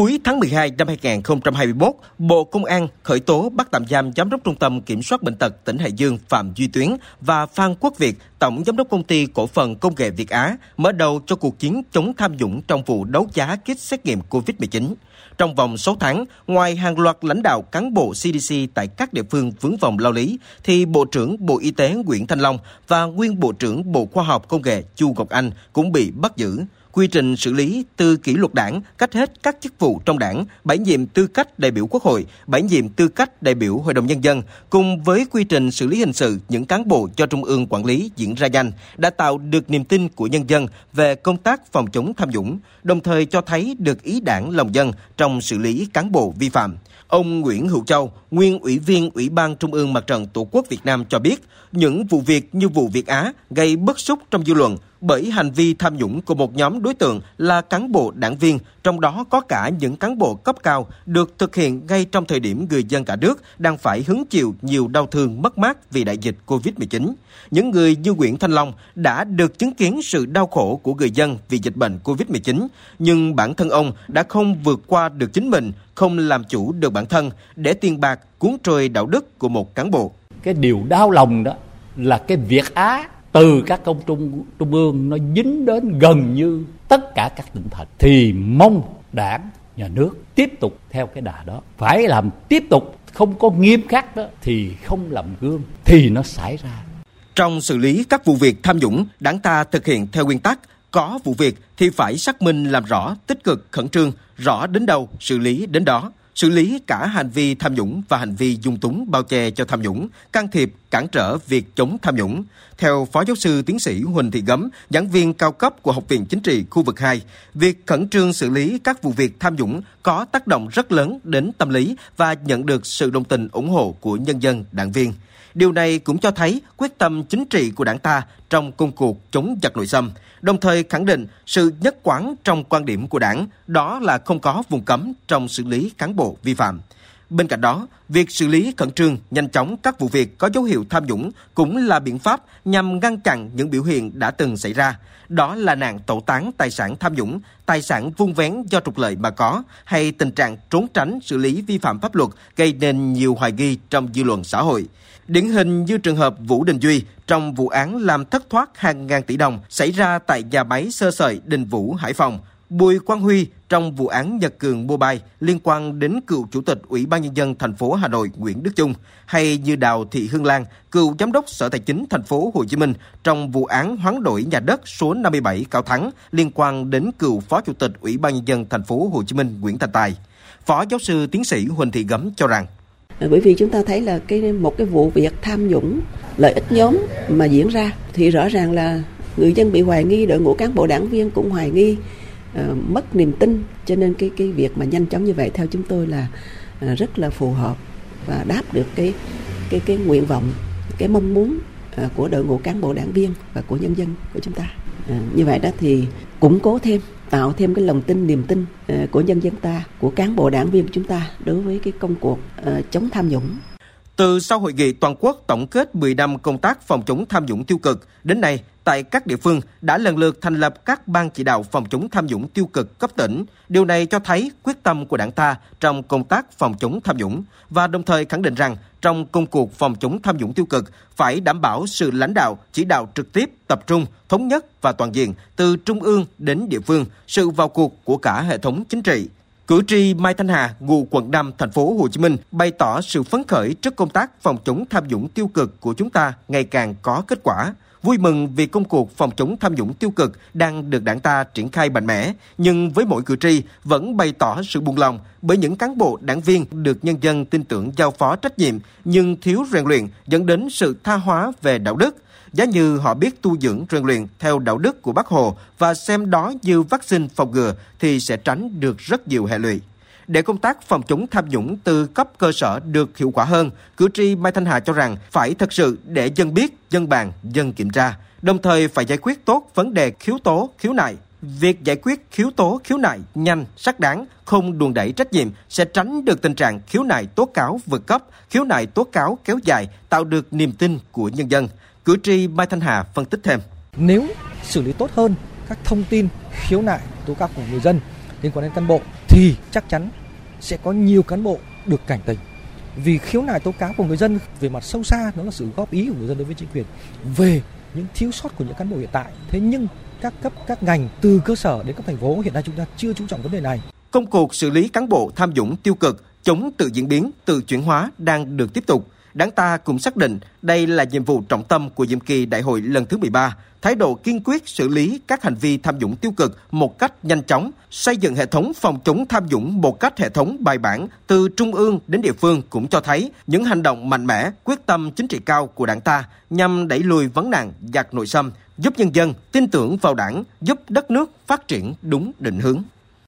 Cuối tháng 12 năm 2021, Bộ Công an khởi tố bắt tạm giam Giám đốc Trung tâm Kiểm soát Bệnh tật tỉnh Hải Dương Phạm Duy Tuyến và Phan Quốc Việt, Tổng Giám đốc Công ty Cổ phần Công nghệ Việt Á, mở đầu cho cuộc chiến chống tham nhũng trong vụ đấu giá kit xét nghiệm COVID-19. Trong vòng 6 tháng, ngoài hàng loạt lãnh đạo cán bộ CDC tại các địa phương vướng vòng lao lý, thì Bộ trưởng Bộ Y tế Nguyễn Thanh Long và nguyên Bộ trưởng Bộ Khoa học Công nghệ Chu Ngọc Anh cũng bị bắt giữ. Quy trình xử lý từ kỷ luật đảng, cách hết các chức vụ trong đảng, bãi nhiệm tư cách đại biểu Quốc hội, bãi nhiệm tư cách đại biểu Hội đồng Nhân dân, cùng với quy trình xử lý hình sự những cán bộ cho Trung ương quản lý diễn ra nhanh, đã tạo được niềm tin của nhân dân về công tác phòng chống tham nhũng, đồng thời cho thấy được ý đảng lòng dân trong xử lý cán bộ vi phạm. Ông Nguyễn Hữu Châu, nguyên ủy viên Ủy ban Trung ương Mặt trận Tổ quốc Việt Nam cho biết, những vụ việc như vụ Việt Á gây bức xúc trong dư luận bởi hành vi tham nhũng của một nhóm đối tượng là cán bộ đảng viên, trong đó có cả những cán bộ cấp cao được thực hiện ngay trong thời điểm người dân cả nước đang phải hứng chịu nhiều đau thương mất mát vì đại dịch Covid-19. Những người như Nguyễn Thanh Long đã được chứng kiến sự đau khổ của người dân vì dịch bệnh Covid-19, nhưng bản thân ông đã không vượt qua được chính mình, không làm chủ được bản thân để tiền bạc cuốn trôi đạo đức của một cán bộ. Cái điều đau lòng đó là cái việc Á từ các công trung trung ương nó dính đến gần như tất cả các tỉnh thành. Thì mong đảng, nhà nước tiếp tục theo cái đà đó. Phải làm tiếp tục, không có nghiêm khắc đó, thì không làm gương, thì nó xảy ra. Trong xử lý các vụ việc tham nhũng, đảng ta thực hiện theo nguyên tắc, có vụ việc thì phải xác minh làm rõ, tích cực, khẩn trương, rõ đến đâu, xử lý đến đó xử lý cả hành vi tham nhũng và hành vi dung túng bao che cho tham nhũng, can thiệp, cản trở việc chống tham nhũng. Theo Phó Giáo sư Tiến sĩ Huỳnh Thị Gấm, giảng viên cao cấp của Học viện Chính trị khu vực 2, việc khẩn trương xử lý các vụ việc tham nhũng có tác động rất lớn đến tâm lý và nhận được sự đồng tình ủng hộ của nhân dân, đảng viên. Điều này cũng cho thấy quyết tâm chính trị của đảng ta trong công cuộc chống giặc nội xâm, đồng thời khẳng định sự nhất quán trong quan điểm của đảng, đó là không có vùng cấm trong xử lý cán bộ vi phạm. Bên cạnh đó, việc xử lý khẩn trương, nhanh chóng các vụ việc có dấu hiệu tham nhũng cũng là biện pháp nhằm ngăn chặn những biểu hiện đã từng xảy ra. Đó là nạn tẩu tán tài sản tham nhũng, tài sản vung vén do trục lợi mà có, hay tình trạng trốn tránh xử lý vi phạm pháp luật gây nên nhiều hoài nghi trong dư luận xã hội. Điển hình như trường hợp Vũ Đình Duy trong vụ án làm thất thoát hàng ngàn tỷ đồng xảy ra tại nhà máy sơ sợi Đình Vũ, Hải Phòng. Bùi Quang Huy trong vụ án Nhật Cường Mobile liên quan đến cựu chủ tịch Ủy ban nhân dân thành phố Hà Nội Nguyễn Đức Chung hay như Đào Thị Hương Lan, cựu giám đốc Sở Tài chính thành phố Hồ Chí Minh trong vụ án hoán đổi nhà đất số 57 Cao Thắng liên quan đến cựu Phó Chủ tịch Ủy ban nhân dân thành phố Hồ Chí Minh Nguyễn Thành Tài. Phó giáo sư tiến sĩ Huỳnh Thị Gấm cho rằng bởi vì chúng ta thấy là cái một cái vụ việc tham nhũng lợi ích nhóm mà diễn ra thì rõ ràng là người dân bị hoài nghi đội ngũ cán bộ đảng viên cũng hoài nghi uh, mất niềm tin cho nên cái cái việc mà nhanh chóng như vậy theo chúng tôi là uh, rất là phù hợp và đáp được cái cái cái nguyện vọng cái mong muốn uh, của đội ngũ cán bộ đảng viên và của nhân dân của chúng ta. Uh, như vậy đó thì củng cố thêm tạo thêm cái lòng tin niềm tin uh, của nhân dân ta của cán bộ đảng viên của chúng ta đối với cái công cuộc uh, chống tham nhũng từ sau hội nghị toàn quốc tổng kết 10 năm công tác phòng chống tham nhũng tiêu cực, đến nay, tại các địa phương đã lần lượt thành lập các ban chỉ đạo phòng chống tham nhũng tiêu cực cấp tỉnh. Điều này cho thấy quyết tâm của đảng ta trong công tác phòng chống tham nhũng và đồng thời khẳng định rằng trong công cuộc phòng chống tham nhũng tiêu cực phải đảm bảo sự lãnh đạo, chỉ đạo trực tiếp, tập trung, thống nhất và toàn diện từ trung ương đến địa phương, sự vào cuộc của cả hệ thống chính trị. Cử tri Mai Thanh Hà, ngụ quận 5, thành phố Hồ Chí Minh bày tỏ sự phấn khởi trước công tác phòng chống tham nhũng tiêu cực của chúng ta ngày càng có kết quả. Vui mừng vì công cuộc phòng chống tham nhũng tiêu cực đang được đảng ta triển khai mạnh mẽ, nhưng với mỗi cử tri vẫn bày tỏ sự buồn lòng bởi những cán bộ đảng viên được nhân dân tin tưởng giao phó trách nhiệm nhưng thiếu rèn luyện dẫn đến sự tha hóa về đạo đức Giá như họ biết tu dưỡng rèn luyện theo đạo đức của Bác Hồ và xem đó như vaccine phòng ngừa thì sẽ tránh được rất nhiều hệ lụy. Để công tác phòng chống tham nhũng từ cấp cơ sở được hiệu quả hơn, cử tri Mai Thanh Hà cho rằng phải thật sự để dân biết, dân bàn, dân kiểm tra, đồng thời phải giải quyết tốt vấn đề khiếu tố, khiếu nại. Việc giải quyết khiếu tố, khiếu nại nhanh, sắc đáng, không đùn đẩy trách nhiệm sẽ tránh được tình trạng khiếu nại tố cáo vượt cấp, khiếu nại tố cáo kéo dài, tạo được niềm tin của nhân dân. Cử tri Mai Thanh Hà phân tích thêm. Nếu xử lý tốt hơn các thông tin khiếu nại tố cáo của người dân liên quan đến cán bộ thì chắc chắn sẽ có nhiều cán bộ được cảnh tỉnh. Vì khiếu nại tố cáo của người dân về mặt sâu xa, nó là sự góp ý của người dân đối với chính quyền về những thiếu sót của những cán bộ hiện tại. Thế nhưng các cấp, các ngành từ cơ sở đến cấp thành phố, hiện nay chúng ta chưa chú trọng vấn đề này. Công cuộc xử lý cán bộ tham nhũng tiêu cực, chống tự diễn biến, tự chuyển hóa đang được tiếp tục. Đảng ta cũng xác định đây là nhiệm vụ trọng tâm của nhiệm kỳ đại hội lần thứ 13, thái độ kiên quyết xử lý các hành vi tham nhũng tiêu cực một cách nhanh chóng, xây dựng hệ thống phòng chống tham nhũng một cách hệ thống bài bản từ trung ương đến địa phương cũng cho thấy những hành động mạnh mẽ, quyết tâm chính trị cao của đảng ta nhằm đẩy lùi vấn nạn giặc nội xâm, giúp nhân dân tin tưởng vào đảng, giúp đất nước phát triển đúng định hướng.